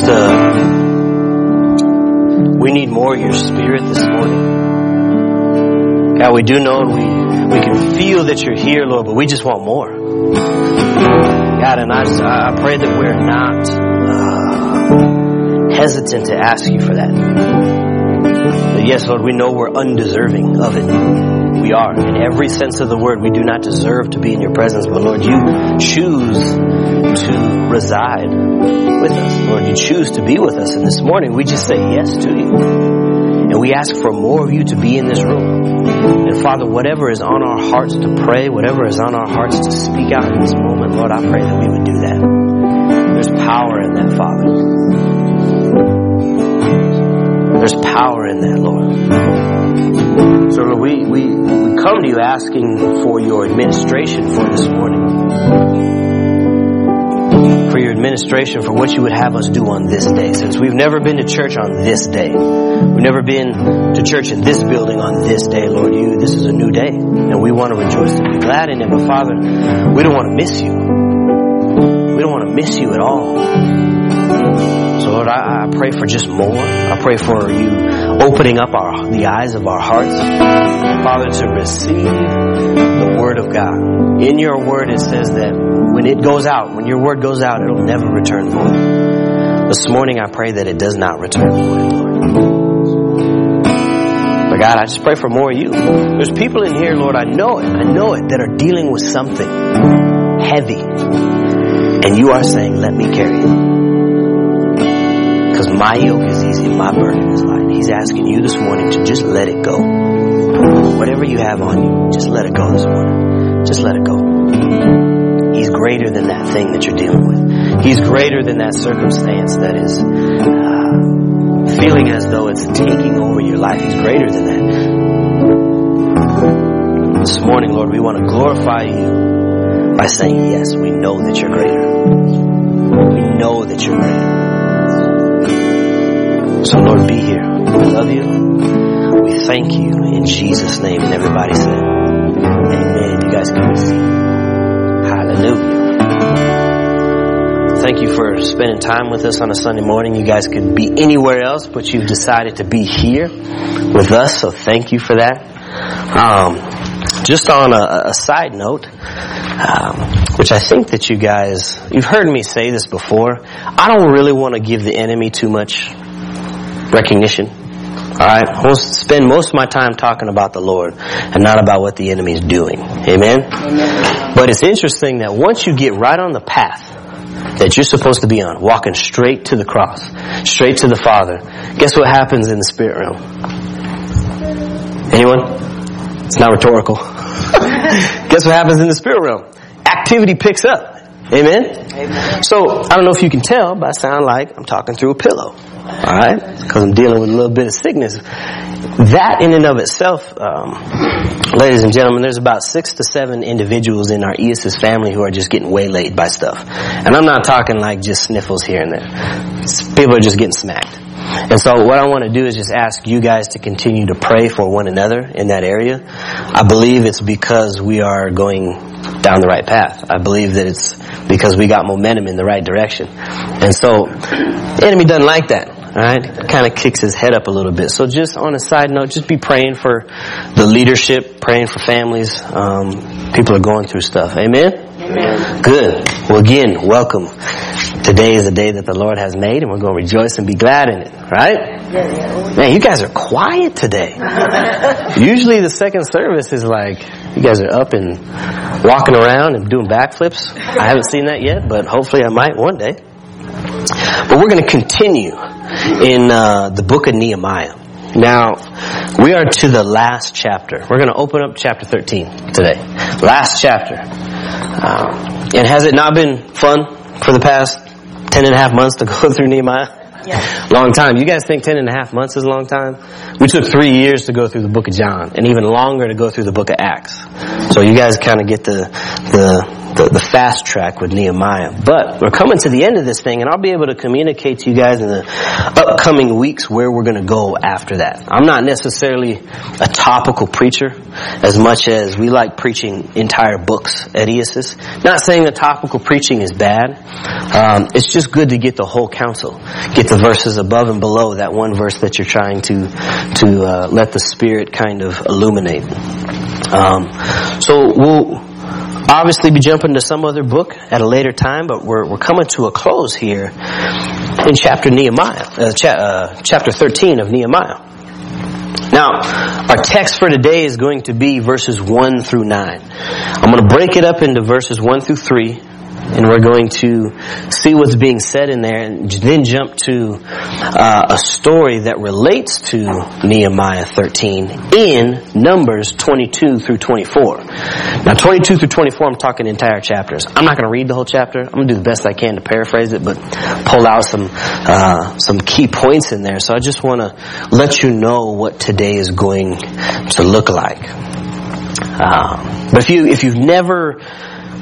just, uh, we need more of your spirit this morning. God, we do know we, we can feel that you're here, Lord, but we just want more. God, and I, just, I pray that we're not uh, hesitant to ask you for that. But yes, Lord, we know we're undeserving of it. We are. In every sense of the word, we do not deserve to be in your presence, but Lord, you choose to reside with us. Lord, you choose to be with us. And this morning, we just say yes to you. And we ask for more of you to be in this room. And Father, whatever is on our hearts to pray, whatever is on our hearts to speak out in this moment, Lord, I pray that we would do that. There's power in that, Father. There's power in that, Lord. So Lord, we, we, we come to you asking for your administration for this morning for your administration for what you would have us do on this day. Since we've never been to church on this day, we've never been to church in this building on this day, Lord, you, this is a new day, and we want to rejoice and be glad in it. But Father, we don't want to miss you. We don't want to miss you at all. Lord, I, I pray for just more. I pray for you opening up our the eyes of our hearts, Father, to receive the Word of God. In your Word, it says that when it goes out, when your Word goes out, it'll never return void. This morning, I pray that it does not return void, Lord. But God, I just pray for more of you. There's people in here, Lord, I know it, I know it, that are dealing with something heavy. And you are saying, let me carry it. Because my yoke is easy my burden is light. He's asking you this morning to just let it go. Whatever you have on you, just let it go this morning. Just let it go. He's greater than that thing that you're dealing with. He's greater than that circumstance that is uh, feeling as though it's taking over your life. He's greater than that. This morning, Lord, we want to glorify you by saying, yes, we know that you're greater. We know that you're greater. So Lord, be here. We love you. We thank you in Jesus' name. And everybody said, Amen. You guys can receive. Hallelujah. Thank you for spending time with us on a Sunday morning. You guys could be anywhere else, but you've decided to be here with us. So thank you for that. Um, just on a, a side note, um, which I think that you guys, you've heard me say this before. I don't really want to give the enemy too much recognition. Alright? I will spend most of my time talking about the Lord and not about what the enemy is doing. Amen? Amen? But it's interesting that once you get right on the path that you're supposed to be on, walking straight to the cross, straight to the Father, guess what happens in the spirit realm? Anyone? It's not rhetorical. guess what happens in the spirit realm? Activity picks up. Amen? Amen? So, I don't know if you can tell, but I sound like I'm talking through a pillow. Alright? Because I'm dealing with a little bit of sickness. That in and of itself, um, ladies and gentlemen, there's about six to seven individuals in our ESS family who are just getting waylaid by stuff. And I'm not talking like just sniffles here and there. People are just getting smacked. And so what I want to do is just ask you guys to continue to pray for one another in that area. I believe it's because we are going down the right path. I believe that it's because we got momentum in the right direction. And so the enemy doesn't like that. Alright? Kind of kicks his head up a little bit. So just on a side note, just be praying for the leadership, praying for families. Um, people are going through stuff. Amen? Amen? Good. Well again, welcome. Today is the day that the Lord has made and we're going to rejoice and be glad in it. Right? Man, you guys are quiet today. Usually the second service is like, you guys are up and walking around and doing backflips. I haven't seen that yet, but hopefully I might one day. But we're going to continue in uh, the book of Nehemiah. Now, we are to the last chapter. We're going to open up chapter 13 today. Last chapter. Um, and has it not been fun for the past 10 and a half months to go through Nehemiah? Yeah. Long time. You guys think 10 and a half months is a long time? We took three years to go through the book of John and even longer to go through the book of Acts. So you guys kind of get the, the, the, the fast track with Nehemiah. But we're coming to the end of this thing, and I'll be able to communicate to you guys in the upcoming weeks where we're going to go after that. I'm not necessarily a topical preacher as much as we like preaching entire books at ESIS. Not saying that topical preaching is bad. Um, it's just good to get the whole counsel, get the verses above and below that one verse that you're trying to to uh, let the Spirit kind of illuminate. Um, so we'll obviously be jumping to some other book at a later time, but we're, we're coming to a close here in chapter Nehemiah, uh, cha- uh, chapter 13 of Nehemiah. Now, our text for today is going to be verses 1 through 9. I'm going to break it up into verses 1 through 3, and we're going to see what's being said in there and then jump to uh, a story that relates to Nehemiah 13 in Numbers 22 through 24. Now 22 through 24 I'm talking entire chapters. I'm not going to read the whole chapter. I'm going to do the best I can to paraphrase it but pull out some uh, some key points in there. So I just want to let you know what today is going to look like. Uh, but if you if you've never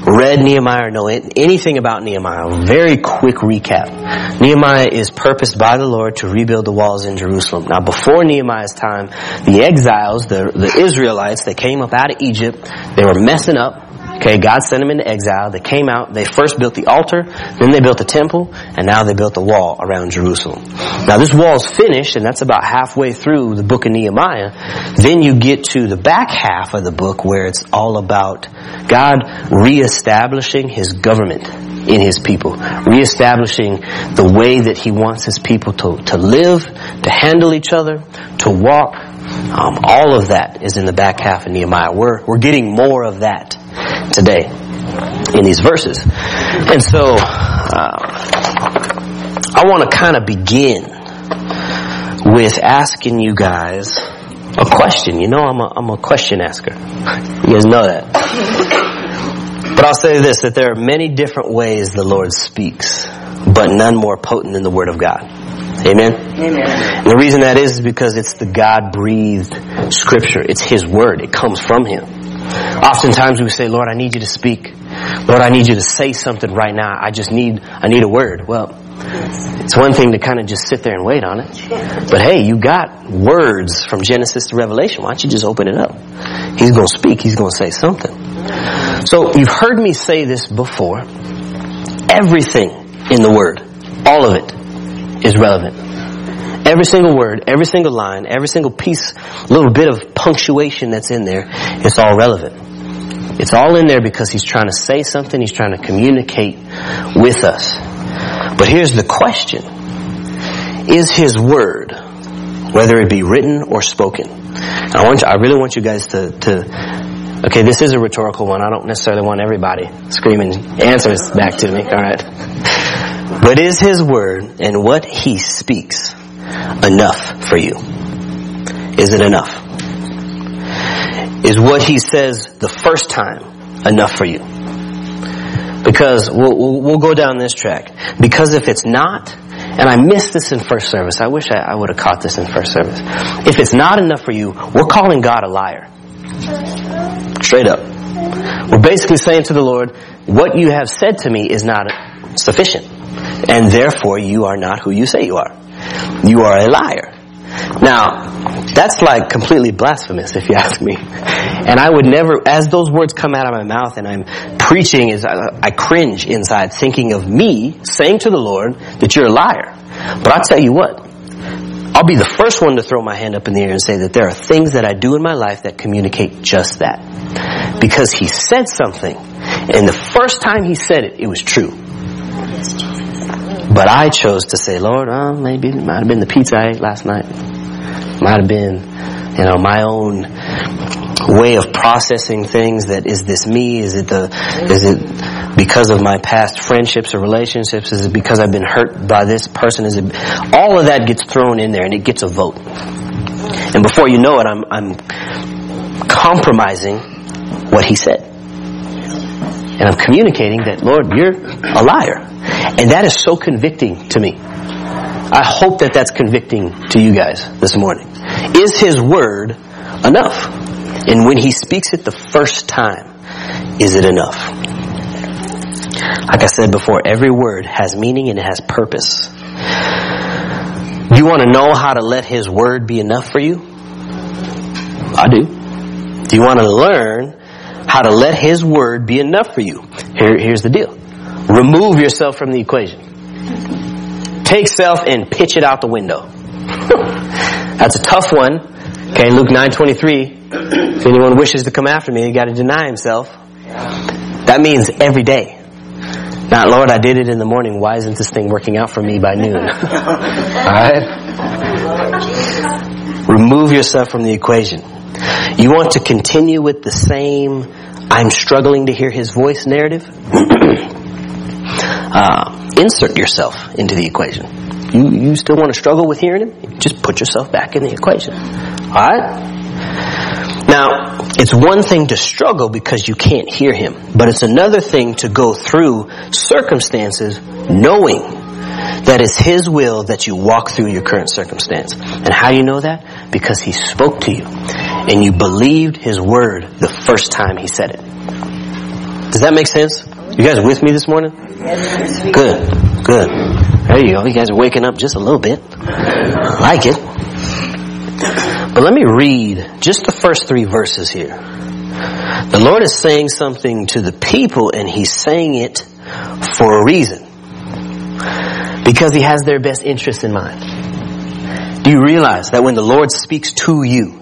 read Nehemiah or know anything about Nehemiah, very quick recap. Nehemiah is purposed by the Lord to rebuild the walls in Jerusalem. Now before Nehemiah's time, the exiles, the, the Israelites, that came up out of Egypt, they were messing up, Okay, God sent them into exile. They came out. They first built the altar, then they built the temple, and now they built the wall around Jerusalem. Now this wall is finished, and that's about halfway through the book of Nehemiah. Then you get to the back half of the book where it's all about God reestablishing His government in His people, reestablishing the way that He wants His people to, to live, to handle each other, to walk. Um, all of that is in the back half of Nehemiah. We're, we're getting more of that today in these verses. And so, uh, I want to kind of begin with asking you guys a question. You know, I'm a, I'm a question asker. You guys know that. But I'll say this, that there are many different ways the Lord speaks, but none more potent than the Word of God. Amen? Amen. And the reason that is, is because it's the God-breathed scripture. It's His Word. It comes from Him. Oftentimes we say, Lord, I need you to speak. Lord, I need you to say something right now. I just need, I need a word. Well, it's one thing to kind of just sit there and wait on it. But hey, you got words from Genesis to Revelation. Why don't you just open it up? He's going to speak. He's going to say something. So you've heard me say this before. Everything in the Word, all of it, is relevant. Every single word, every single line, every single piece, little bit of punctuation that's in there, it's all relevant. It's all in there because he's trying to say something, he's trying to communicate with us. But here's the question. Is his word, whether it be written or spoken, I want you, I really want you guys to, to, okay, this is a rhetorical one. I don't necessarily want everybody screaming answers back to me, alright? But is his word and what he speaks enough for you? Is it enough? Is what he says the first time enough for you? Because we'll, we'll, go down this track. Because if it's not, and I missed this in first service, I wish I, I would have caught this in first service. If it's not enough for you, we're calling God a liar. Straight up. We're basically saying to the Lord, what you have said to me is not sufficient. And therefore you are not who you say you are. You are a liar. Now, that's like completely blasphemous if you ask me. And I would never, as those words come out of my mouth and I'm preaching, is I cringe inside thinking of me saying to the Lord that you're a liar. But I'll tell you what, I'll be the first one to throw my hand up in the air and say that there are things that I do in my life that communicate just that. Because he said something, and the first time he said it, it was true. But I chose to say, Lord, uh, maybe it might have been the pizza I ate last night. Might have been, you know, my own way of processing things that is this me? Is it the, is it because of my past friendships or relationships? Is it because I've been hurt by this person? Is it, all of that gets thrown in there and it gets a vote. And before you know it, I'm, I'm compromising what he said. And I'm communicating that, Lord, you're a liar. And that is so convicting to me. I hope that that's convicting to you guys this morning. Is His Word enough? And when He speaks it the first time, is it enough? Like I said before, every word has meaning and it has purpose. You want to know how to let His word be enough for you? I do. Do you want to learn how to let His word be enough for you? Here, here's the deal. Remove yourself from the equation. Take self and pitch it out the window. That's a tough one. Okay, Luke 9:23. If anyone wishes to come after me, he got to deny himself. That means every day. Not, Lord, I did it in the morning. Why isn't this thing working out for me by noon? Alright? Remove yourself from the equation. You want to continue with the same, I'm struggling to hear his voice narrative? uh, insert yourself into the equation. You, you still want to struggle with hearing him? Just put yourself back in the equation. Alright? Now, it's one thing to struggle because you can't hear him, but it's another thing to go through circumstances knowing that it's his will that you walk through your current circumstance. And how do you know that? Because he spoke to you and you believed his word the first time he said it. Does that make sense? You guys with me this morning? Good, good. There you go. You guys are waking up just a little bit. I like it. But let me read just the first three verses here. The Lord is saying something to the people and He's saying it for a reason. Because He has their best interest in mind. Do you realize that when the Lord speaks to you,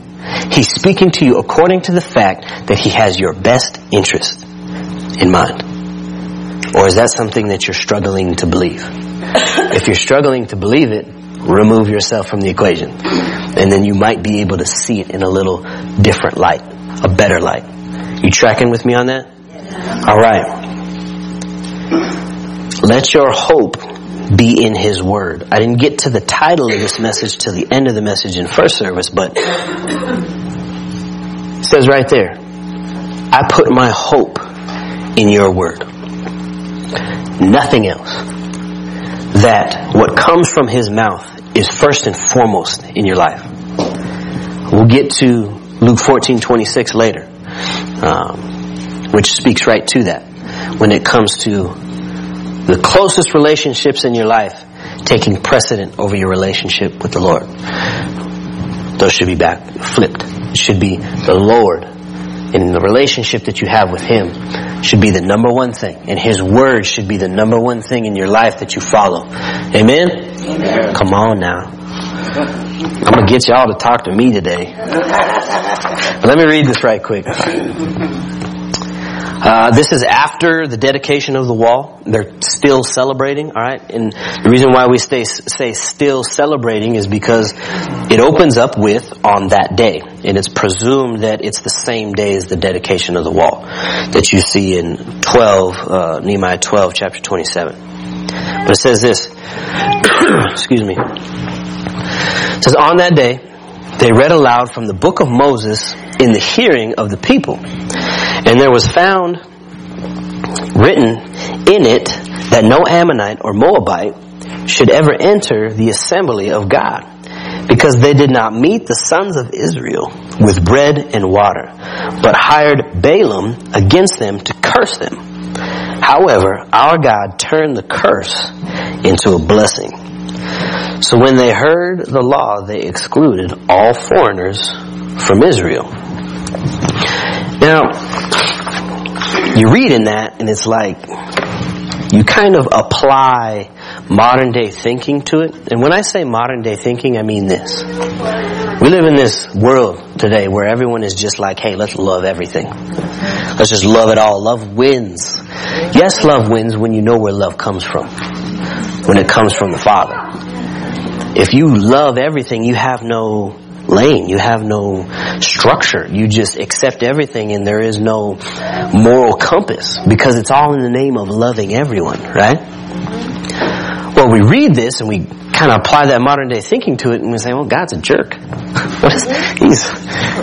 He's speaking to you according to the fact that He has your best interest in mind? Or is that something that you're struggling to believe? If you're struggling to believe it, remove yourself from the equation. And then you might be able to see it in a little different light, a better light. You tracking with me on that? Alright. Let your hope be in His Word. I didn't get to the title of this message till the end of the message in first service, but it says right there, I put my hope in your Word. Nothing else. That what comes from His mouth is first and foremost in your life. We'll get to Luke 14, 26 later, um, which speaks right to that. When it comes to the closest relationships in your life taking precedent over your relationship with the Lord. Those should be back flipped. It should be the Lord and the relationship that you have with Him should be the number one thing. And His Word should be the number one thing in your life that you follow. Amen? Amen. Come on now. I'm gonna get y'all to talk to me today. Let me read this right quick. Uh, this is after the dedication of the wall. They're still celebrating, alright? And the reason why we stay, say still celebrating is because it opens up with on that day. And it's presumed that it's the same day as the dedication of the wall that you see in 12, uh, Nehemiah 12, chapter 27. But it says this, excuse me. It says, on that day, they read aloud from the book of Moses in the hearing of the people. And there was found written in it that no Ammonite or Moabite should ever enter the assembly of God because they did not meet the sons of Israel with bread and water, but hired Balaam against them to curse them. However, our God turned the curse into a blessing. So when they heard the law, they excluded all foreigners from Israel. Now, you read in that and it's like, you kind of apply modern day thinking to it. And when I say modern day thinking, I mean this. We live in this world today where everyone is just like, hey, let's love everything. Let's just love it all. Love wins. Yes, love wins when you know where love comes from. When it comes from the Father. If you love everything, you have no lane. You have no structure. You just accept everything and there is no moral compass because it's all in the name of loving everyone, right? Well, we read this and we kind of apply that modern day thinking to it and we say, well, God's a jerk. he's,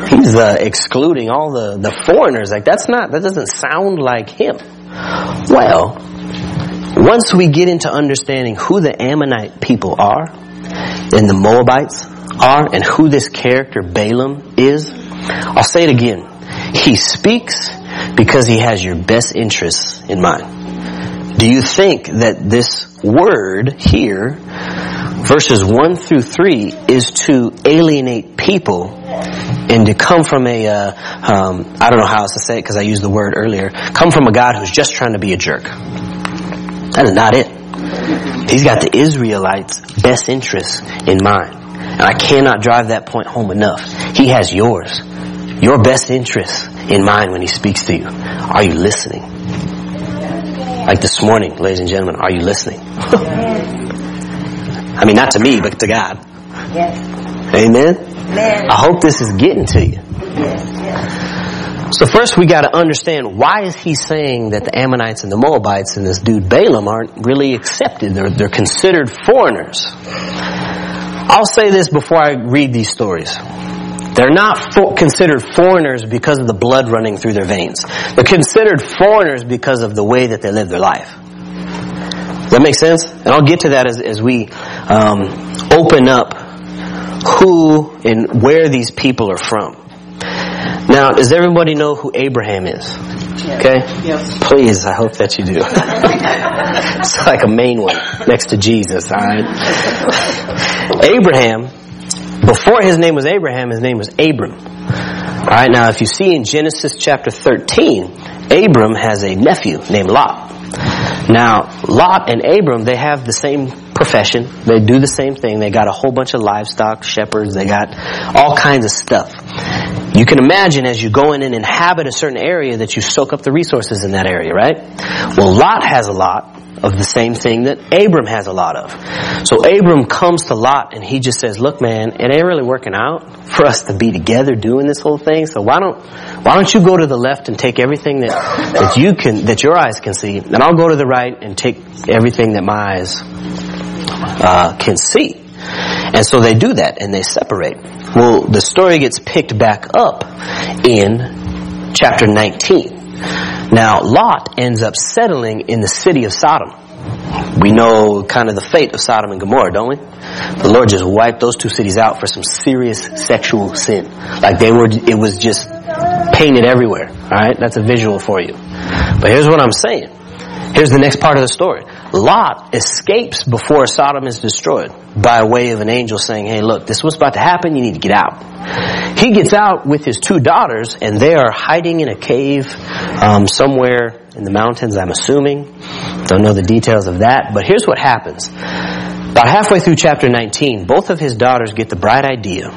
he's uh, excluding all the, the foreigners. Like that's not, that doesn't sound like him. Well, once we get into understanding who the Ammonite people are and the Moabites are and who this character Balaam is, I'll say it again. He speaks because he has your best interests in mind. Do you think that this word here, verses 1 through 3, is to alienate people and to come from a, uh, um, I don't know how else to say it because I used the word earlier, come from a God who's just trying to be a jerk? That is not it. He's got the Israelites' best interests in mind. And I cannot drive that point home enough. He has yours, your best interests in mind when he speaks to you. Are you listening? Like this morning, ladies and gentlemen, are you listening? I mean, not to me, but to God. Yes. Amen? Amen. I hope this is getting to you. Yes, yes. So first we got to understand why is he saying that the Ammonites and the Moabites and this dude Balaam aren't really accepted? They're, they're considered foreigners. I'll say this before I read these stories. They're not for, considered foreigners because of the blood running through their veins. They're considered foreigners because of the way that they live their life. Does that make sense? And I'll get to that as, as we um, open up who and where these people are from. Now, does everybody know who Abraham is? Okay? Yes. Please, I hope that you do. it's like a main one next to Jesus, alright? Abraham before his name was Abraham, his name was Abram. Alright, now if you see in Genesis chapter 13, Abram has a nephew named Lot. Now, Lot and Abram, they have the same profession. They do the same thing. They got a whole bunch of livestock, shepherds, they got all kinds of stuff. You can imagine as you go in and inhabit a certain area that you soak up the resources in that area, right? Well, Lot has a lot of the same thing that Abram has a lot of. So Abram comes to Lot and he just says, look man, it ain't really working out for us to be together doing this whole thing. So why don't, why don't you go to the left and take everything that, that you can, that your eyes can see, and I'll go to the right and take everything that my eyes, uh, can see. And so they do that and they separate. Well, the story gets picked back up in chapter 19. Now, Lot ends up settling in the city of Sodom. We know kind of the fate of Sodom and Gomorrah, don't we? The Lord just wiped those two cities out for some serious sexual sin. Like they were, it was just painted everywhere. Alright? That's a visual for you. But here's what I'm saying. Here's the next part of the story. Lot escapes before Sodom is destroyed by way of an angel saying, hey look, this was about to happen, you need to get out. He gets out with his two daughters and they are hiding in a cave um, somewhere in the mountains, I'm assuming. Don't know the details of that, but here's what happens. About halfway through chapter 19, both of his daughters get the bright idea.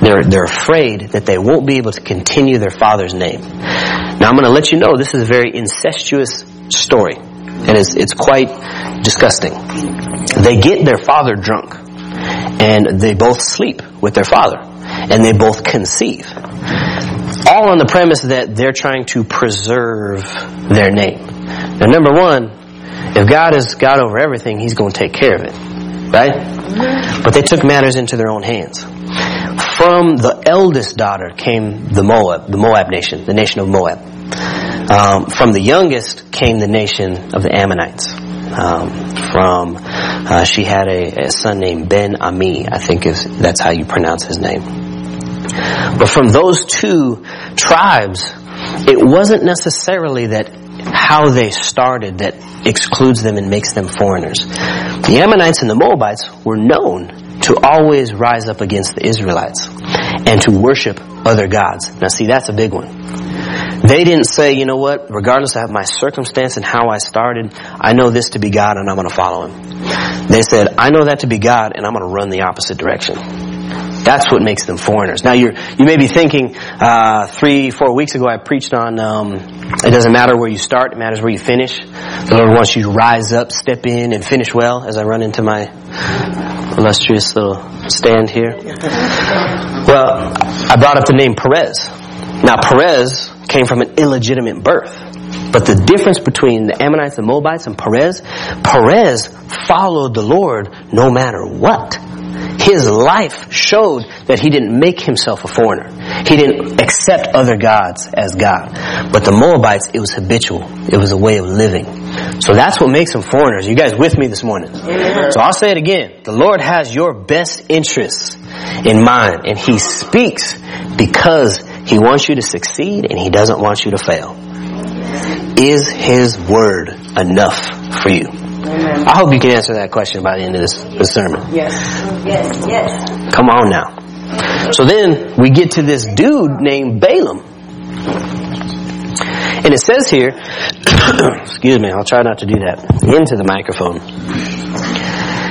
They're, they're afraid that they won't be able to continue their father's name. Now I'm going to let you know this is a very incestuous story. And it's, it's quite disgusting. They get their father drunk. And they both sleep with their father. And they both conceive. All on the premise that they're trying to preserve their name. Now number one, if God is God over everything, He's going to take care of it. Right? But they took matters into their own hands. From the eldest daughter came the Moab, the Moab nation, the nation of Moab. Um, from the youngest came the nation of the Ammonites. Um, from uh, she had a, a, son named Ben Ami, I think is that's how you pronounce his name. But from those two tribes, it wasn't necessarily that how they started that excludes them and makes them foreigners. The Ammonites and the Moabites were known to always rise up against the Israelites and to worship other gods. Now see, that's a big one. They didn't say, you know what, regardless of my circumstance and how I started, I know this to be God and I'm going to follow Him. They said, I know that to be God and I'm going to run the opposite direction. That's what makes them foreigners. Now you're, you may be thinking, uh, three, four weeks ago I preached on, um, it doesn't matter where you start, it matters where you finish. The Lord wants you to rise up, step in, and finish well as I run into my illustrious little stand here. Well, I brought up the name Perez. Now Perez came from an illegitimate birth. But the difference between the Ammonites and Moabites and Perez, Perez followed the Lord no matter what. His life showed that he didn't make himself a foreigner. He didn't accept other gods as God. But the Moabites, it was habitual. It was a way of living. So that's what makes them foreigners. You guys with me this morning? So I'll say it again. The Lord has your best interests in mind and He speaks because he wants you to succeed and He doesn't want you to fail. Is His Word enough for you? Amen. I hope you can answer that question by the end of this, this sermon. Yes. Yes. Yes. Come on now. So then we get to this dude named Balaam. And it says here, excuse me, I'll try not to do that, into the microphone.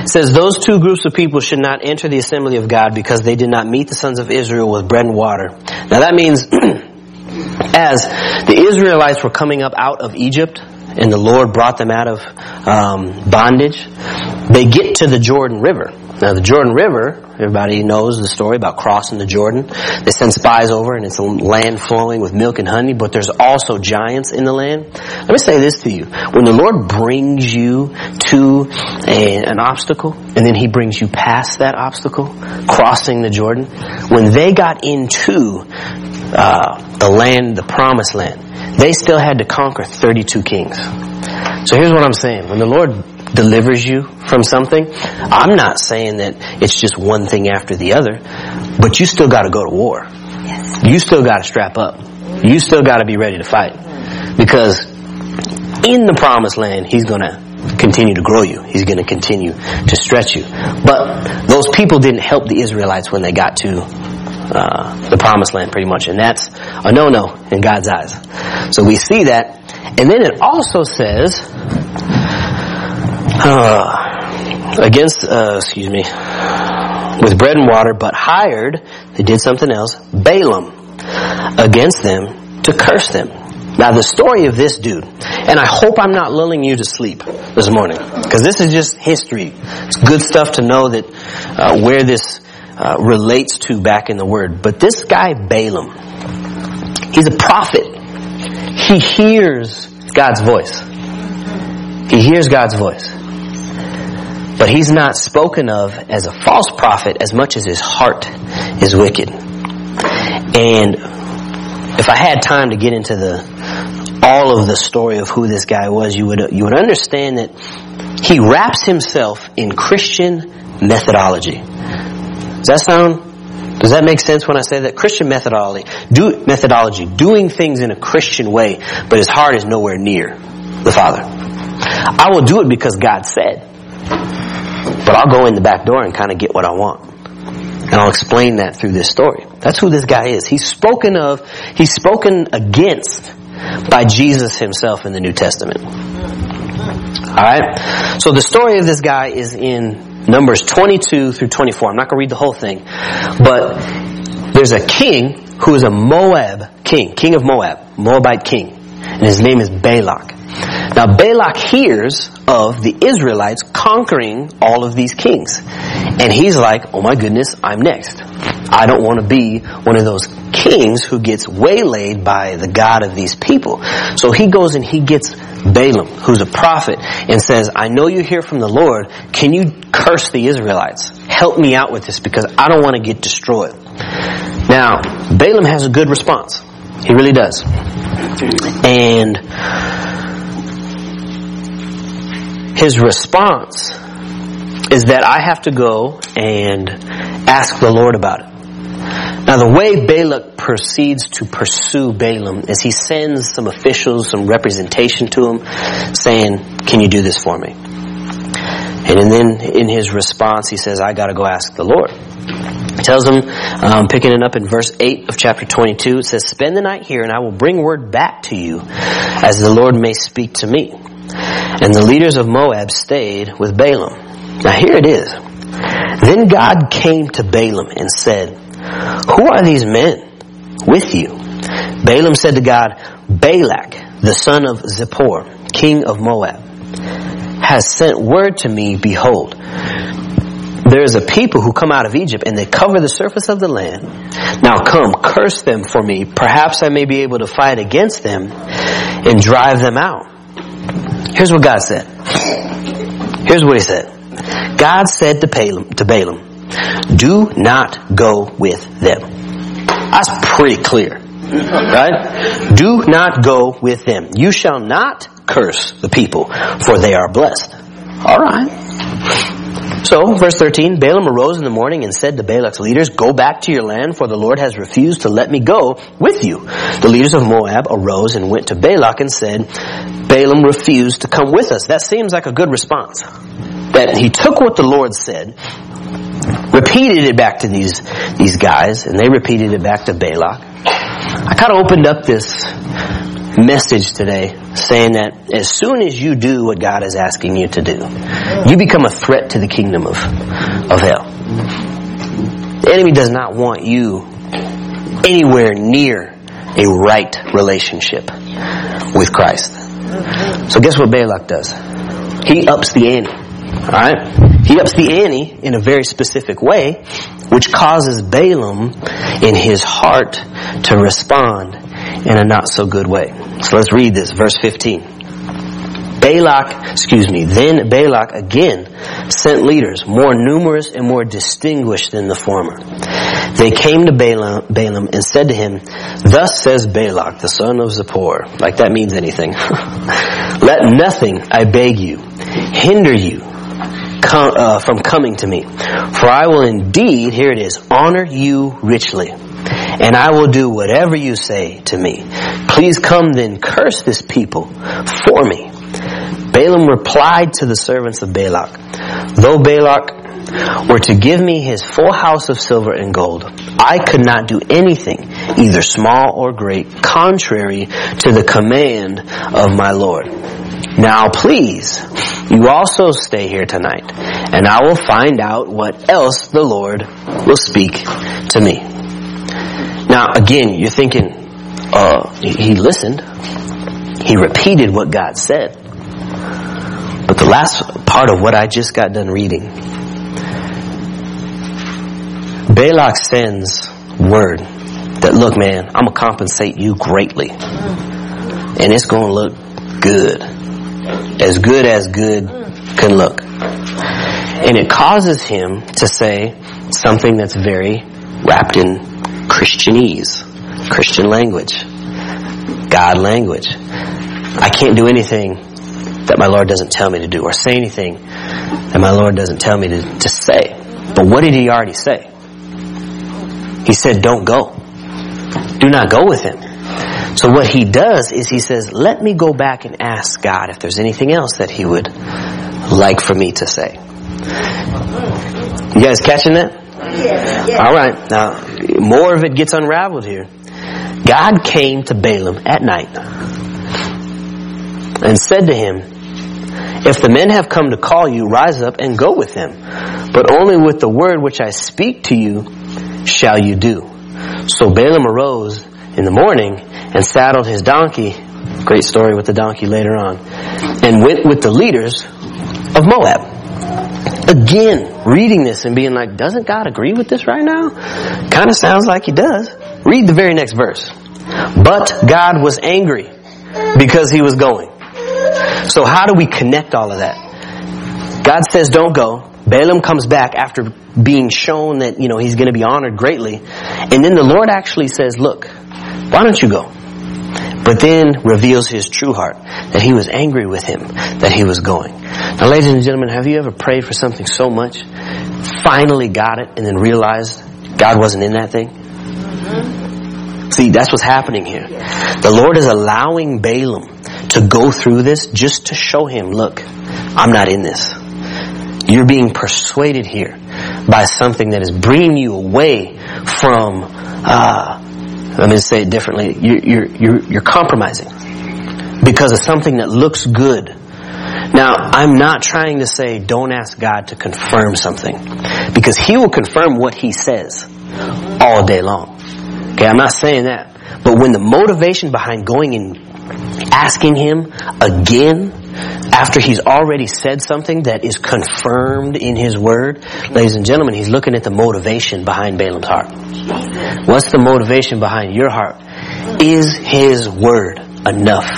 It says, those two groups of people should not enter the assembly of God because they did not meet the sons of Israel with bread and water. Now that means, as the Israelites were coming up out of Egypt, and the Lord brought them out of um, bondage, they get to the Jordan River. Now the Jordan River, everybody knows the story about crossing the Jordan. They send spies over and it's a land flowing with milk and honey, but there's also giants in the land. Let me say this to you. When the Lord brings you to a, an obstacle and then He brings you past that obstacle, crossing the Jordan, when they got into uh, the land, the promised land, they still had to conquer 32 kings. So here's what I'm saying. When the Lord delivers you from something, I'm not saying that it's just one thing after the other, but you still gotta go to war. Yes. You still gotta strap up. You still gotta be ready to fight. Because in the promised land, He's gonna continue to grow you. He's gonna continue to stretch you. But those people didn't help the Israelites when they got to uh, the promised land pretty much. And that's a no-no in God's eyes. So we see that. And then it also says, uh, against, uh, excuse me, with bread and water, but hired, they did something else, Balaam, against them to curse them. Now the story of this dude, and I hope I'm not lulling you to sleep this morning, because this is just history. It's good stuff to know that uh, where this uh, relates to back in the Word. But this guy Balaam, he's a prophet. He hears God's voice. He hears God's voice. But he's not spoken of as a false prophet as much as his heart is wicked. And if I had time to get into the all of the story of who this guy was, you would you would understand that he wraps himself in Christian methodology. Does that sound does that make sense when I say that? Christian methodology, do, methodology, doing things in a Christian way, but his heart is nowhere near the Father. I will do it because God said, but I'll go in the back door and kind of get what I want. And I'll explain that through this story. That's who this guy is. He's spoken of, he's spoken against by Jesus himself in the New Testament. Alright? So the story of this guy is in Numbers 22 through 24. I'm not going to read the whole thing. But there's a king who is a Moab king, king of Moab, Moabite king. And his name is Balak. Now Balak hears of the Israelites conquering all of these kings. And he's like, oh my goodness, I'm next. I don't want to be one of those kings who gets waylaid by the God of these people. So he goes and he gets Balaam, who's a prophet, and says, I know you hear from the Lord. Can you curse the Israelites? Help me out with this because I don't want to get destroyed. Now, Balaam has a good response. He really does. And his response is that I have to go and ask the Lord about it. Now the way Balak proceeds to pursue Balaam is he sends some officials, some representation to him saying, can you do this for me? And then in his response he says, I gotta go ask the Lord. He tells him, um, picking it up in verse 8 of chapter 22, it says, Spend the night here and I will bring word back to you as the Lord may speak to me. And the leaders of Moab stayed with Balaam. Now here it is. Then God came to Balaam and said, Who are these men with you? Balaam said to God, Balak, the son of Zippor, king of Moab, has sent word to me, behold, there is a people who come out of Egypt and they cover the surface of the land. Now come, curse them for me. Perhaps I may be able to fight against them and drive them out. Here's what God said. Here's what he said. God said to Balaam, to Balaam, do not go with them. That's pretty clear. Right? Do not go with them. You shall not curse the people, for they are blessed. Alright. So, verse 13, Balaam arose in the morning and said to Balak's leaders, Go back to your land, for the Lord has refused to let me go with you. The leaders of Moab arose and went to Balak and said, Balaam refused to come with us. That seems like a good response. That he took what the Lord said, repeated it back to these, these guys, and they repeated it back to Balak. I kind of opened up this message today saying that as soon as you do what God is asking you to do, you become a threat to the kingdom of, of hell. The enemy does not want you anywhere near a right relationship with Christ. So guess what Balak does? He ups the ante. Alright? He ups the ante in a very specific way, which causes Balaam in his heart to respond in a not so good way. So let's read this, verse 15. Balak, excuse me, then Balak again sent leaders more numerous and more distinguished than the former. They came to Balaam, Balaam and said to him, Thus says Balak, the son of Zippor, like that means anything. Let nothing, I beg you, hinder you uh, from coming to me. For I will indeed, here it is, honor you richly. And I will do whatever you say to me. Please come then curse this people for me. Balaam replied to the servants of Balak, Though Balak were to give me his full house of silver and gold, I could not do anything, either small or great, contrary to the command of my Lord. Now please, you also stay here tonight, and I will find out what else the Lord will speak to me. Now again, you're thinking, uh, he listened. He repeated what God said. But the last part of what I just got done reading, Balak sends word that, look man, I'm going to compensate you greatly. And it's going to look good. As good as good mm. can look. And it causes him to say something that's very wrapped in Christianese, Christian language, God language. I can't do anything that my Lord doesn't tell me to do or say anything that my Lord doesn't tell me to, to say. But what did he already say? He said, don't go. Do not go with him. So what he does is he says, let me go back and ask God if there's anything else that he would like for me to say. You guys catching that? All right. Now, more of it gets unraveled here. God came to Balaam at night and said to him, If the men have come to call you, rise up and go with them. But only with the word which I speak to you shall you do. So Balaam arose in the morning and saddled his donkey. Great story with the donkey later on. And went with the leaders of Moab. Again, reading this and being like, doesn't God agree with this right now? Kind of sounds like he does. Read the very next verse. But God was angry because he was going. So how do we connect all of that? God says don't go. Balaam comes back after being shown that, you know, he's going to be honored greatly. And then the Lord actually says, look, why don't you go? But then reveals his true heart, that he was angry with him, that he was going. Now ladies and gentlemen, have you ever prayed for something so much, finally got it, and then realized God wasn't in that thing? See, that's what's happening here. The Lord is allowing Balaam to go through this just to show him, look, I'm not in this. You're being persuaded here by something that is bringing you away from, uh, let me say it differently, you're, you're, you're, you're compromising because of something that looks good. Now, I'm not trying to say don't ask God to confirm something because He will confirm what He says all day long. Okay, I'm not saying that. But when the motivation behind going and asking Him again after He's already said something that is confirmed in His Word, ladies and gentlemen, He's looking at the motivation behind Balaam's heart. What's the motivation behind your heart? Is His Word enough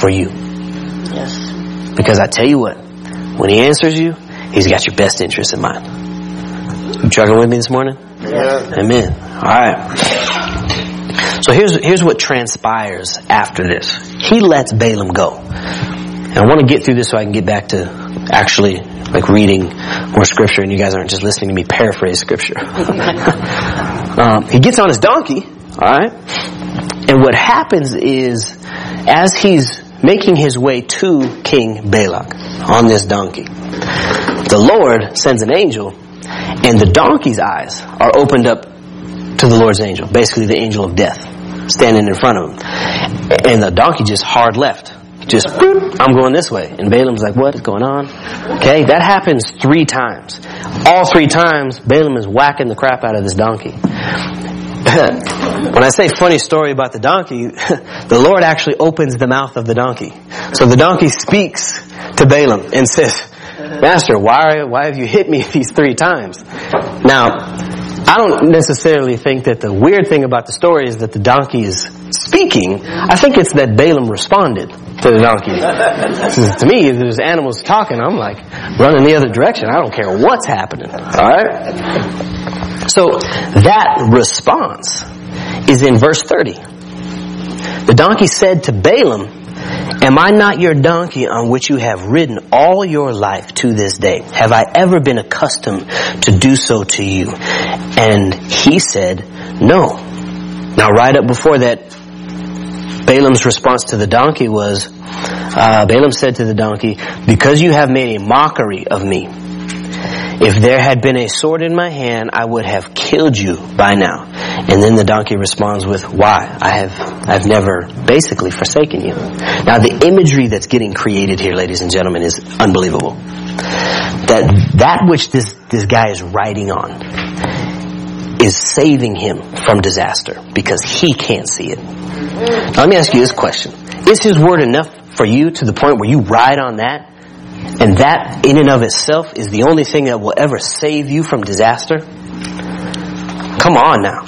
for you? Yes. Because I tell you what, when He answers you, He's got your best interest in mind. You trucking with me this morning? Yeah. Amen. All right. So here's here's what transpires after this. He lets Balaam go. And I want to get through this so I can get back to actually like reading more scripture and you guys aren't just listening to me paraphrase scripture. um, he gets on his donkey, alright? And what happens is, as he's making his way to King Balak on this donkey, the Lord sends an angel and the donkey's eyes are opened up to the Lord's angel, basically the angel of death, standing in front of him. And the donkey just hard left. Just, I'm going this way. And Balaam's like, what is going on? Okay, that happens three times. All three times, Balaam is whacking the crap out of this donkey. when I say funny story about the donkey, the Lord actually opens the mouth of the donkey. So the donkey speaks to Balaam and says, Master, why, why have you hit me these three times? Now, I don't necessarily think that the weird thing about the story is that the donkey is speaking. I think it's that Balaam responded to the donkey. to me, if there's animals talking, I'm like running the other direction. I don't care what's happening. Alright? So that response is in verse 30. The donkey said to Balaam, Am I not your donkey on which you have ridden all your life to this day? Have I ever been accustomed to do so to you? And he said, No. Now right up before that, Balaam's response to the donkey was, uh, Balaam said to the donkey, Because you have made a mockery of me, if there had been a sword in my hand, I would have killed you by now. And then the donkey responds with, why? I have, I've never basically forsaken you. Now the imagery that's getting created here, ladies and gentlemen, is unbelievable. That, that which this, this guy is riding on is saving him from disaster because he can't see it. Now let me ask you this question. Is his word enough for you to the point where you ride on that and that in and of itself is the only thing that will ever save you from disaster? Come on now.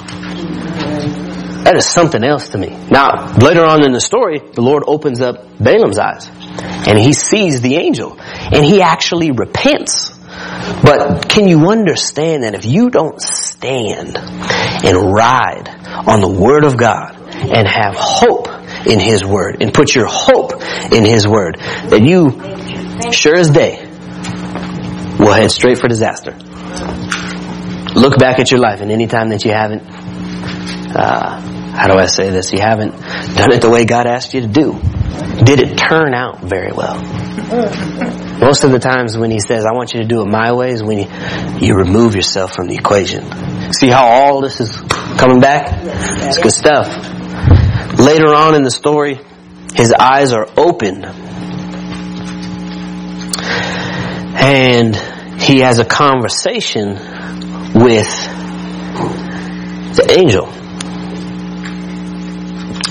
That is something else to me. Now, later on in the story, the Lord opens up Balaam's eyes and he sees the angel and he actually repents. But can you understand that if you don't stand and ride on the Word of God and have hope in His Word and put your hope in His Word, that you sure as day, we'll head straight for disaster. Look back at your life and any time that you haven't, uh, how do I say this? You haven't done it the way God asked you to do. Did it turn out very well? Most of the times when He says, I want you to do it my way is when you, you remove yourself from the equation. See how all this is coming back? It's good stuff. Later on in the story, his eyes are opened and he has a conversation with the angel.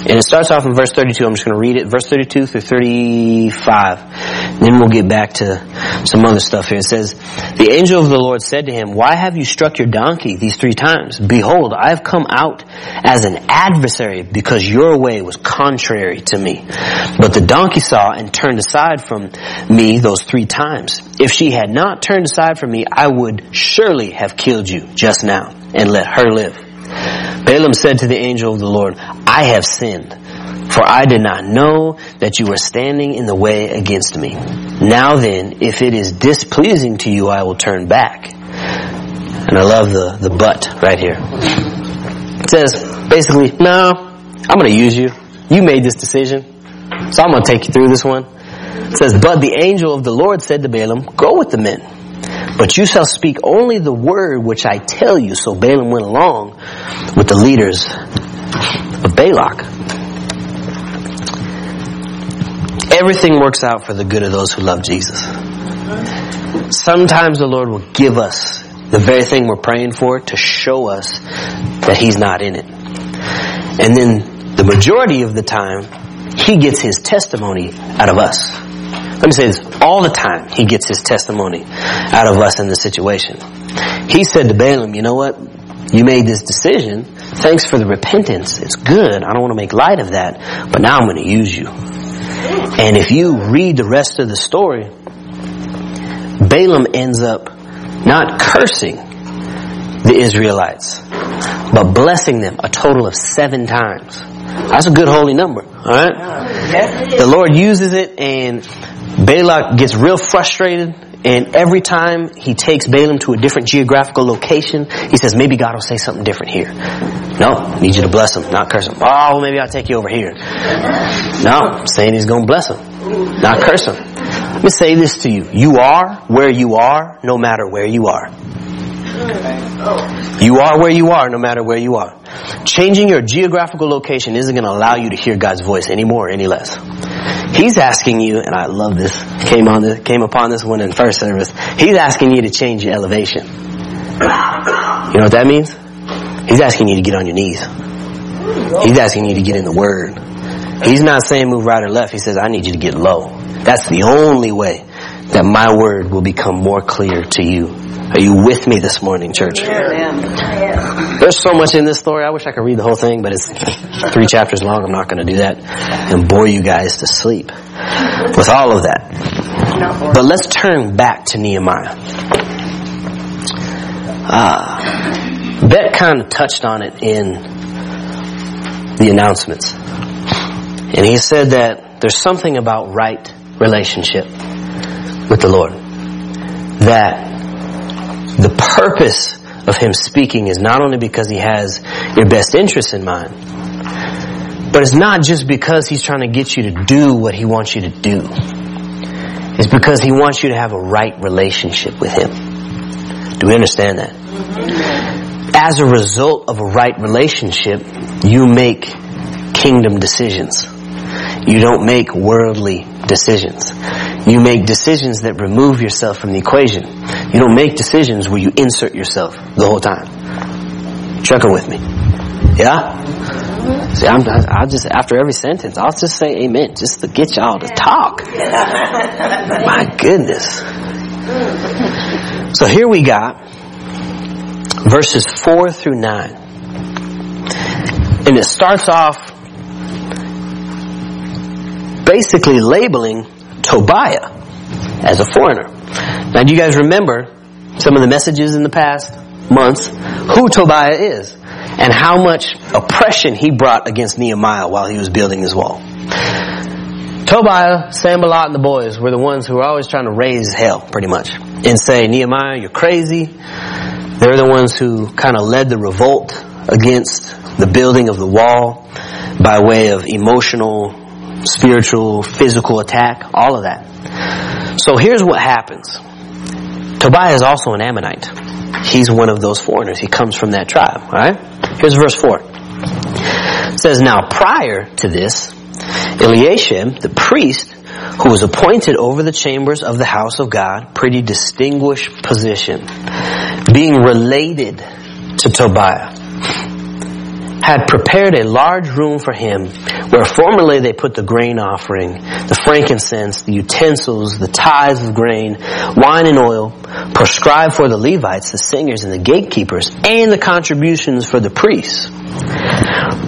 And it starts off in verse 32. I'm just going to read it. Verse 32 through 35. Then we'll get back to some other stuff here. It says, The angel of the Lord said to him, Why have you struck your donkey these three times? Behold, I have come out as an adversary because your way was contrary to me. But the donkey saw and turned aside from me those three times. If she had not turned aside from me, I would surely have killed you just now and let her live. Balaam said to the angel of the Lord, I have sinned, for I did not know that you were standing in the way against me. Now then, if it is displeasing to you, I will turn back. And I love the, the but right here. It says, basically, no, I'm going to use you. You made this decision, so I'm going to take you through this one. It says, but the angel of the Lord said to Balaam, go with the men. But you shall speak only the word which I tell you. So Balaam went along with the leaders of Balak. Everything works out for the good of those who love Jesus. Sometimes the Lord will give us the very thing we're praying for to show us that He's not in it. And then the majority of the time, He gets His testimony out of us. Let me say this. All the time, he gets his testimony out of us in the situation. He said to Balaam, you know what? You made this decision. Thanks for the repentance. It's good. I don't want to make light of that. But now I'm going to use you. And if you read the rest of the story, Balaam ends up not cursing the Israelites, but blessing them a total of seven times. That's a good holy number. All right. The Lord uses it, and Balak gets real frustrated. And every time he takes Balaam to a different geographical location, he says, maybe God will say something different here. No, need you to bless him, not curse him. Oh, maybe I'll take you over here. No, saying he's going to bless him, not curse him. Let me say this to you. You are where you are, no matter where you are. You are where you are, no matter where you are. Changing your geographical location isn't going to allow you to hear God's voice any more or any less. He's asking you, and I love this, came on this, came upon this one in first service. He's asking you to change your elevation. You know what that means? He's asking you to get on your knees. He's asking you to get in the Word. He's not saying move right or left. He says, I need you to get low. That's the only way that my Word will become more clear to you. Are you with me this morning, church? There's so much in this story. I wish I could read the whole thing, but it's three chapters long. I'm not going to do that and bore you guys to sleep with all of that. But let's turn back to Nehemiah. Uh, Bet kind of touched on it in the announcements. And he said that there's something about right relationship with the Lord. That the purpose of him speaking is not only because he has your best interests in mind, but it's not just because he's trying to get you to do what he wants you to do. It's because he wants you to have a right relationship with him. Do we understand that? As a result of a right relationship, you make kingdom decisions. You don't make worldly decisions. You make decisions that remove yourself from the equation. You don't make decisions where you insert yourself the whole time. Trucking with me. Yeah? See, I'm, I'll just, after every sentence, I'll just say amen, just to get y'all to talk. My goodness. So here we got verses 4 through 9. And it starts off basically labeling Tobiah as a foreigner. Now, do you guys remember some of the messages in the past months who Tobiah is and how much oppression he brought against Nehemiah while he was building his wall? Tobiah, Sanballat, and the boys were the ones who were always trying to raise hell, pretty much, and say, Nehemiah, you're crazy. They're the ones who kind of led the revolt against the building of the wall by way of emotional spiritual, physical attack, all of that. So here's what happens. Tobiah is also an Ammonite. He's one of those foreigners. He comes from that tribe, alright? Here's verse 4. It says, Now prior to this, Eliashib, the priest, who was appointed over the chambers of the house of God, pretty distinguished position, being related to Tobiah had prepared a large room for him where formerly they put the grain offering, the frankincense, the utensils, the tithes of grain, wine and oil, prescribed for the Levites, the singers and the gatekeepers, and the contributions for the priests.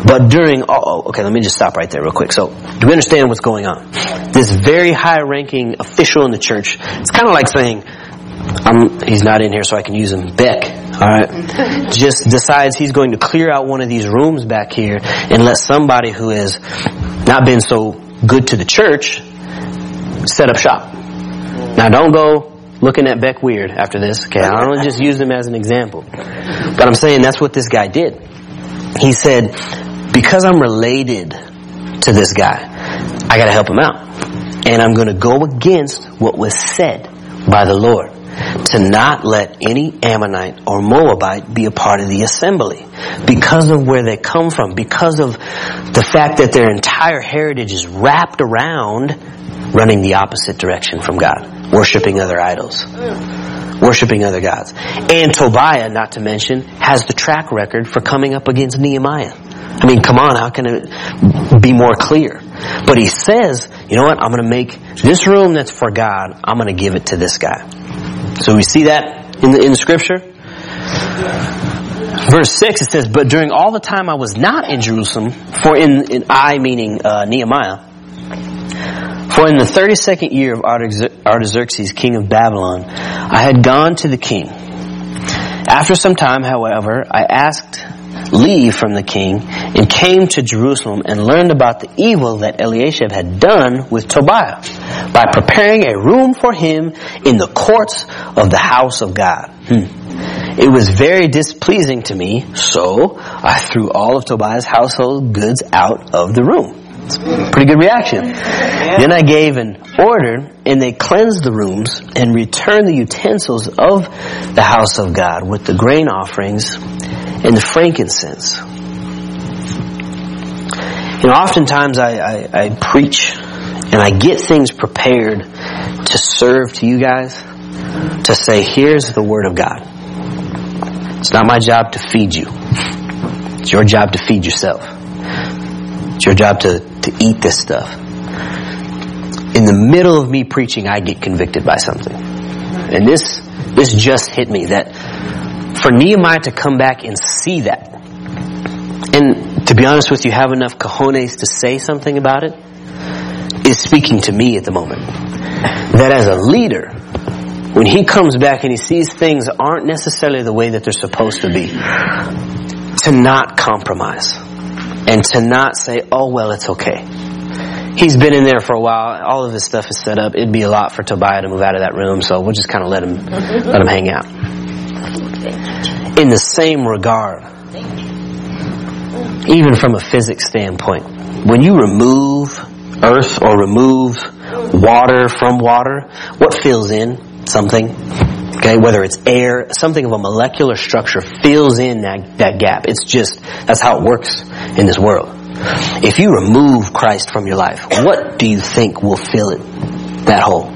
But during all, okay, let me just stop right there real quick. So, do we understand what's going on? This very high ranking official in the church, it's kind of like saying, I'm, he's not in here so I can use him. Beck, alright, just decides he's going to clear out one of these rooms back here and let somebody who has not been so good to the church set up shop. Now don't go looking at Beck weird after this, okay? I don't just use him as an example. But I'm saying that's what this guy did. He said, because I'm related to this guy, I gotta help him out. And I'm gonna go against what was said by the Lord to not let any Ammonite or Moabite be a part of the assembly because of where they come from, because of the fact that their entire heritage is wrapped around running the opposite direction from God, worshiping other idols, worshiping other gods. And Tobiah, not to mention, has the track record for coming up against Nehemiah. I mean, come on, how can it be more clear? But he says, you know what, I'm going to make this room that's for God, I'm going to give it to this guy. So we see that in the, in scripture. Verse 6, it says, But during all the time I was not in Jerusalem, for in, in I meaning uh, Nehemiah, for in the 32nd year of Artaxerxes, king of Babylon, I had gone to the king. After some time, however, I asked leave from the king and came to Jerusalem and learned about the evil that Eliashib had done with Tobiah by preparing a room for him in the courts of the house of God. Hmm. It was very displeasing to me, so I threw all of Tobiah's household goods out of the room. It's a Pretty good reaction. Then I gave an order, and they cleansed the rooms and returned the utensils of the house of God with the grain offerings and the frankincense. You know, oftentimes I, I, I preach and I get things prepared to serve to you guys, to say, here's the Word of God. It's not my job to feed you. It's your job to feed yourself. It's your job to, to eat this stuff. In the middle of me preaching, I get convicted by something. And this, this just hit me that for Nehemiah to come back and see that, and to be honest with you, have enough cojones to say something about it, is speaking to me at the moment. That as a leader, when he comes back and he sees things aren't necessarily the way that they're supposed to be, to not compromise and to not say, oh well, it's okay. He's been in there for a while. All of his stuff is set up. It'd be a lot for Tobiah to move out of that room, so we'll just kind of let him let him hang out. In the same regard, even from a physics standpoint, when you remove earth or remove water from water, what fills in something? Okay, whether it's air, something of a molecular structure fills in that, that gap. It's just, that's how it works in this world. If you remove Christ from your life, what do you think will fill it, that hole?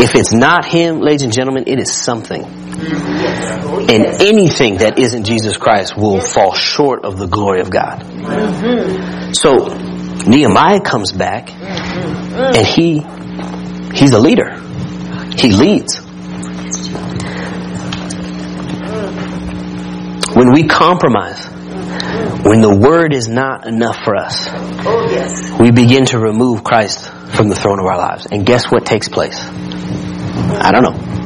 If it's not Him, ladies and gentlemen, it is something. And anything that isn't Jesus Christ will fall short of the glory of God. So, Nehemiah comes back and he, he's a leader. He leads. When we compromise, when the word is not enough for us, we begin to remove Christ from the throne of our lives. And guess what takes place? I don't know.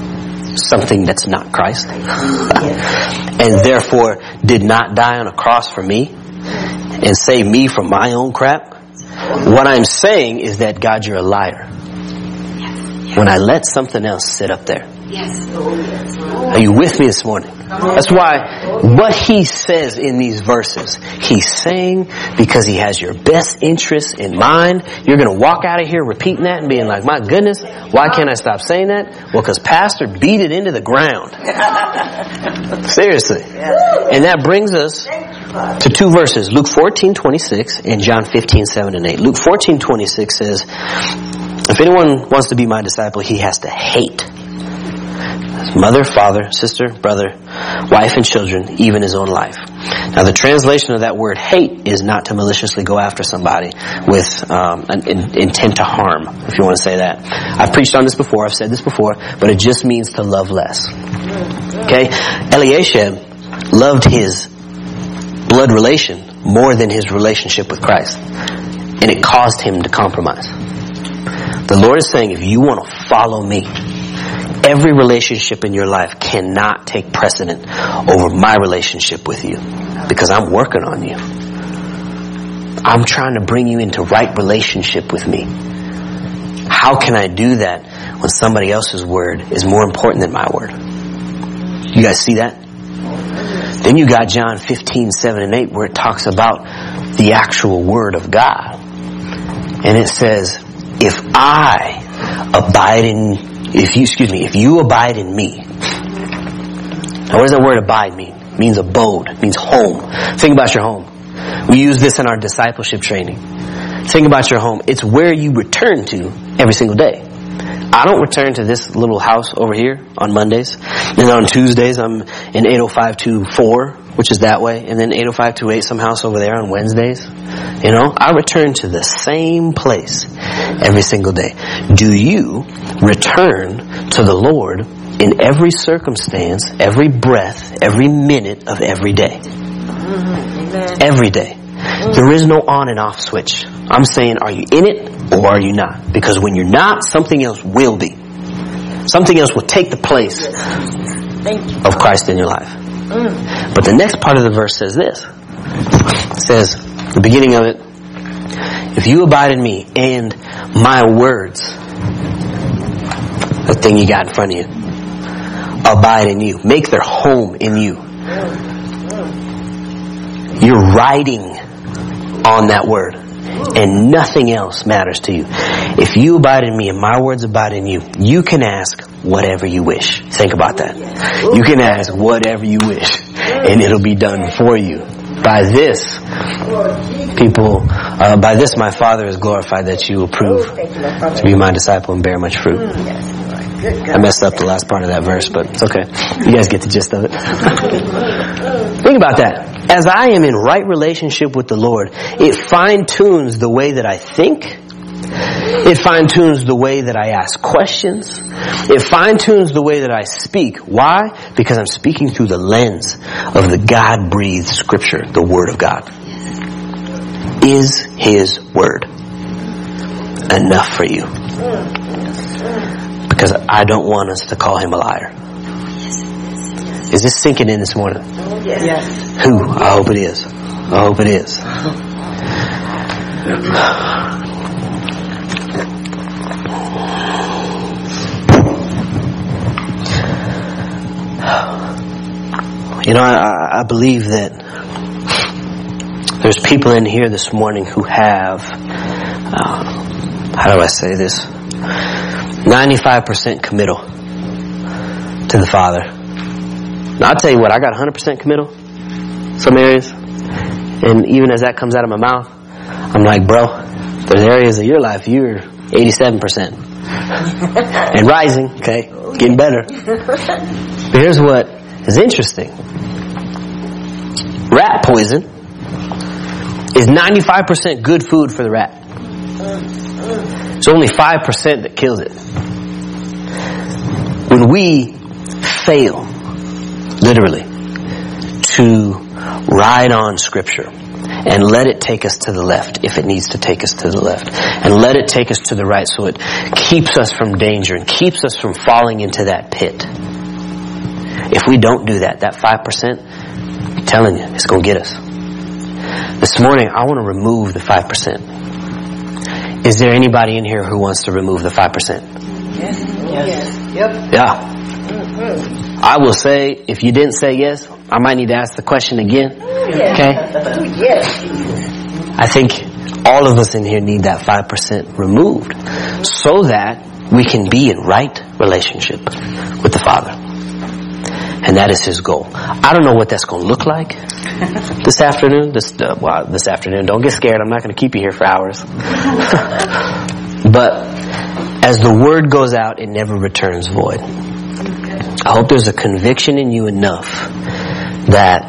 Something that's not Christ. and therefore did not die on a cross for me and save me from my own crap. What I'm saying is that God, you're a liar. When I let something else sit up there. Are you with me this morning? That's why what he says in these verses, he's saying because he has your best interests in mind. You're going to walk out of here repeating that and being like, my goodness, why can't I stop saying that? Well, because pastor beat it into the ground. Seriously. And that brings us to two verses, Luke 14, 26 and John 15, 7 and 8. Luke 14, 26 says, if anyone wants to be my disciple, he has to hate mother, father, sister, brother, wife, and children, even his own life. Now, the translation of that word hate is not to maliciously go after somebody with um, an in, intent to harm, if you want to say that. I've preached on this before, I've said this before, but it just means to love less. Okay? Eliashib loved his blood relation more than his relationship with Christ. And it caused him to compromise. The Lord is saying, if you want to follow me, every relationship in your life cannot take precedent over my relationship with you because I'm working on you. I'm trying to bring you into right relationship with me. How can I do that when somebody else's word is more important than my word? You guys see that? Then you got John 15, 7 and 8 where it talks about the actual word of God. And it says, if I abide in if you, excuse me, if you abide in me. Now what does that word abide mean? It means abode, it means home. Think about your home. We use this in our discipleship training. Think about your home. It's where you return to every single day. I don't return to this little house over here on Mondays. And on Tuesdays, I'm in 80524, which is that way. And then 80528, some house over there on Wednesdays. You know, I return to the same place every single day. Do you return to the Lord in every circumstance, every breath, every minute of every day? Mm-hmm. Every day. Mm-hmm. There is no on and off switch. I'm saying, are you in it or are you not? Because when you're not, something else will be. Something else will take the place of Christ in your life. But the next part of the verse says this. It says, the beginning of it, if you abide in me and my words, the thing you got in front of you, abide in you, make their home in you. You're riding on that word and nothing else matters to you. If you abide in me and my words abide in you, you can ask whatever you wish. Think about that. You can ask whatever you wish and it'll be done for you. By this, people, uh, by this my Father is glorified that you will prove to be my disciple and bear much fruit. I messed up the last part of that verse, but it's okay. You guys get the gist of it. Think about that. As I am in right relationship with the Lord, it fine tunes the way that I think. It fine tunes the way that I ask questions. It fine tunes the way that I speak. Why? Because I'm speaking through the lens of the God breathed scripture, the Word of God. Is His Word enough for you? Because I don't want us to call Him a liar. Is this sinking in this morning? Yes. Who? I hope it is. I hope it is. You know, I, I believe that there's people in here this morning who have, uh, how do I say this? 95% committal to the Father. I'll tell you what, I got 100% committal some areas. And even as that comes out of my mouth, I'm like, bro, there's areas of your life you're 87%. and rising, okay? Getting better. But here's what is interesting. Rat poison is 95% good food for the rat. It's only 5% that kills it. When we fail, literally, to ride on scripture and let it take us to the left if it needs to take us to the left and let it take us to the right so it keeps us from danger and keeps us from falling into that pit. If we don't do that, that 5%, I'm telling you, it's going to get us. This morning, I want to remove the 5%. Is there anybody in here who wants to remove the 5%? Yes. Yep. Yeah. I will say, if you didn't say yes, I might need to ask the question again. Okay? Yes. I think all of us in here need that 5% removed so that we can be in right relationship with the Father. And that is His goal. I don't know what that's going to look like this afternoon. This, uh, well, this afternoon. Don't get scared. I'm not going to keep you here for hours. but as the word goes out, it never returns void. I hope there's a conviction in you enough that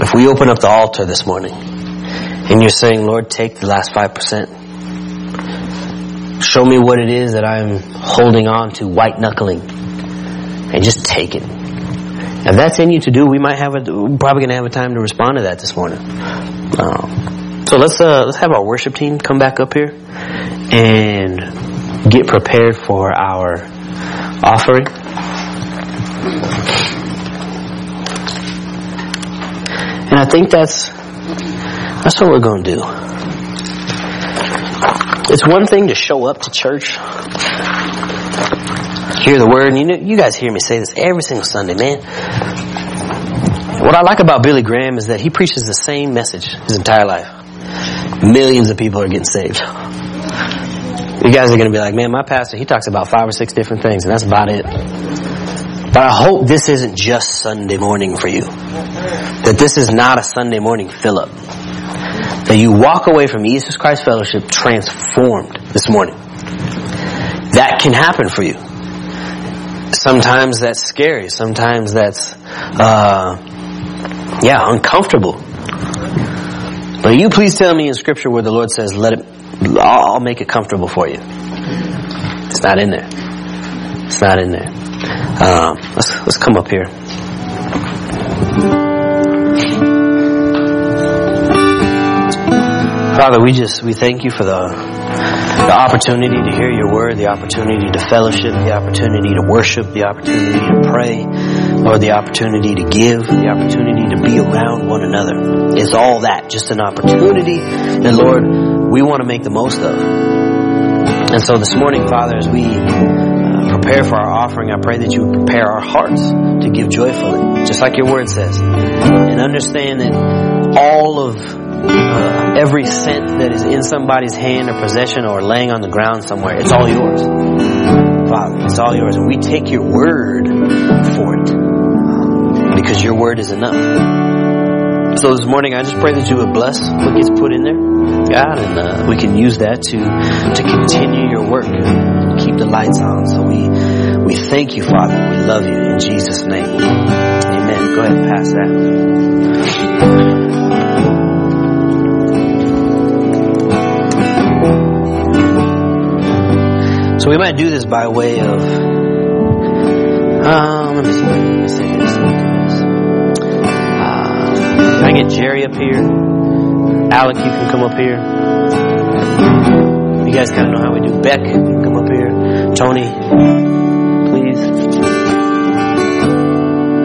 if we open up the altar this morning and you're saying, Lord, take the last 5%, show me what it is that I'm holding on to, white knuckling, and just take it. If that's in you to do, we might have a, we're probably going to have a time to respond to that this morning. Um, so let's, uh, let's have our worship team come back up here and get prepared for our offering. And I think that's that's what we're going to do. It's one thing to show up to church, hear the word, and you know you guys hear me say this every single Sunday, man. What I like about Billy Graham is that he preaches the same message his entire life. Millions of people are getting saved. You guys are going to be like, man, my pastor, he talks about five or six different things, and that's about it. But I hope this isn't just Sunday morning for you. That this is not a Sunday morning fill up. That you walk away from Jesus Christ Fellowship transformed this morning. That can happen for you. Sometimes that's scary. Sometimes that's, uh, yeah, uncomfortable. But you please tell me in scripture where the Lord says, let it, I'll make it comfortable for you. It's not in there. It's not in there. Um, let's, let's come up here. Father, we just, we thank you for the The opportunity to hear your word, the opportunity to fellowship, the opportunity to worship, the opportunity to pray, Lord, the opportunity to give, the opportunity to be around one another. Is all that just an opportunity that, Lord, we want to make the most of. And so this morning, Father, as we uh, prepare for our offering, I pray that you prepare our hearts to give joyfully, just like your word says. And understand that all of uh, every cent that is in somebody's hand or possession or laying on the ground somewhere, it's all yours. Father, it's all yours. And we take your word for it. Because your word is enough. So this morning, I just pray that you would bless what gets put in there, God, and uh, we can use that to to continue your work, keep the lights on. So we we thank you, Father. We love you in Jesus' name. Amen. Go ahead and pass that. So we might do this by way of. Um, let me see. Let me see this. Can I get Jerry up here? Alec, you can come up here. You guys kind of know how we do. Beck, come up here. Tony, please.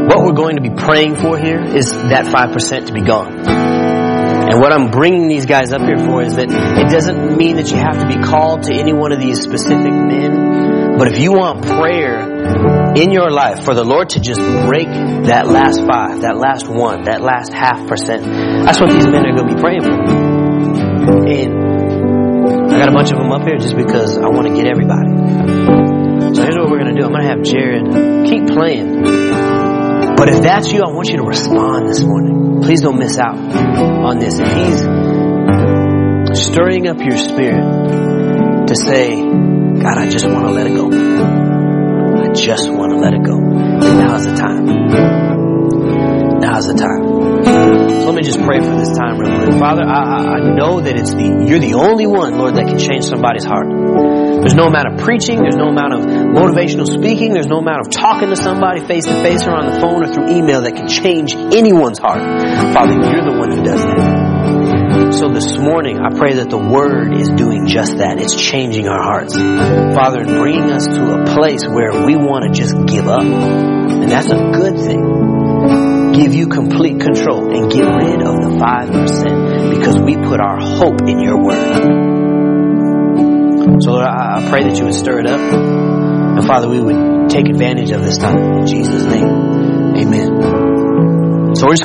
What we're going to be praying for here is that 5% to be gone. And what I'm bringing these guys up here for is that it doesn't mean that you have to be called to any one of these specific men. But if you want prayer in your life for the Lord to just break that last five, that last one, that last half percent, that's what these men are going to be praying for. And I got a bunch of them up here just because I want to get everybody. So here's what we're going to do. I'm going to have Jared keep playing. But if that's you, I want you to respond this morning. Please don't miss out on this. If he's stirring up your spirit to say, God, I just want to let it go. I just want let it go. Now's the time. Now's the time. So let me just pray for this time real quick. Father, I, I know that it's the you're the only one, Lord, that can change somebody's heart. There's no amount of preaching, there's no amount of motivational speaking, there's no amount of talking to somebody face to face or on the phone or through email that can change anyone's heart. Father, you're the one who does that. So this morning, I pray that the Word is doing just that. It's changing our hearts. Father, and bringing us to a place where we want to just give up. And that's a good thing. Give you complete control and get rid of the 5% because we put our hope in your Word. So Lord, I, pray that you would stir it up. And Father, we would take advantage of this time. In Jesus' name, amen. So we're just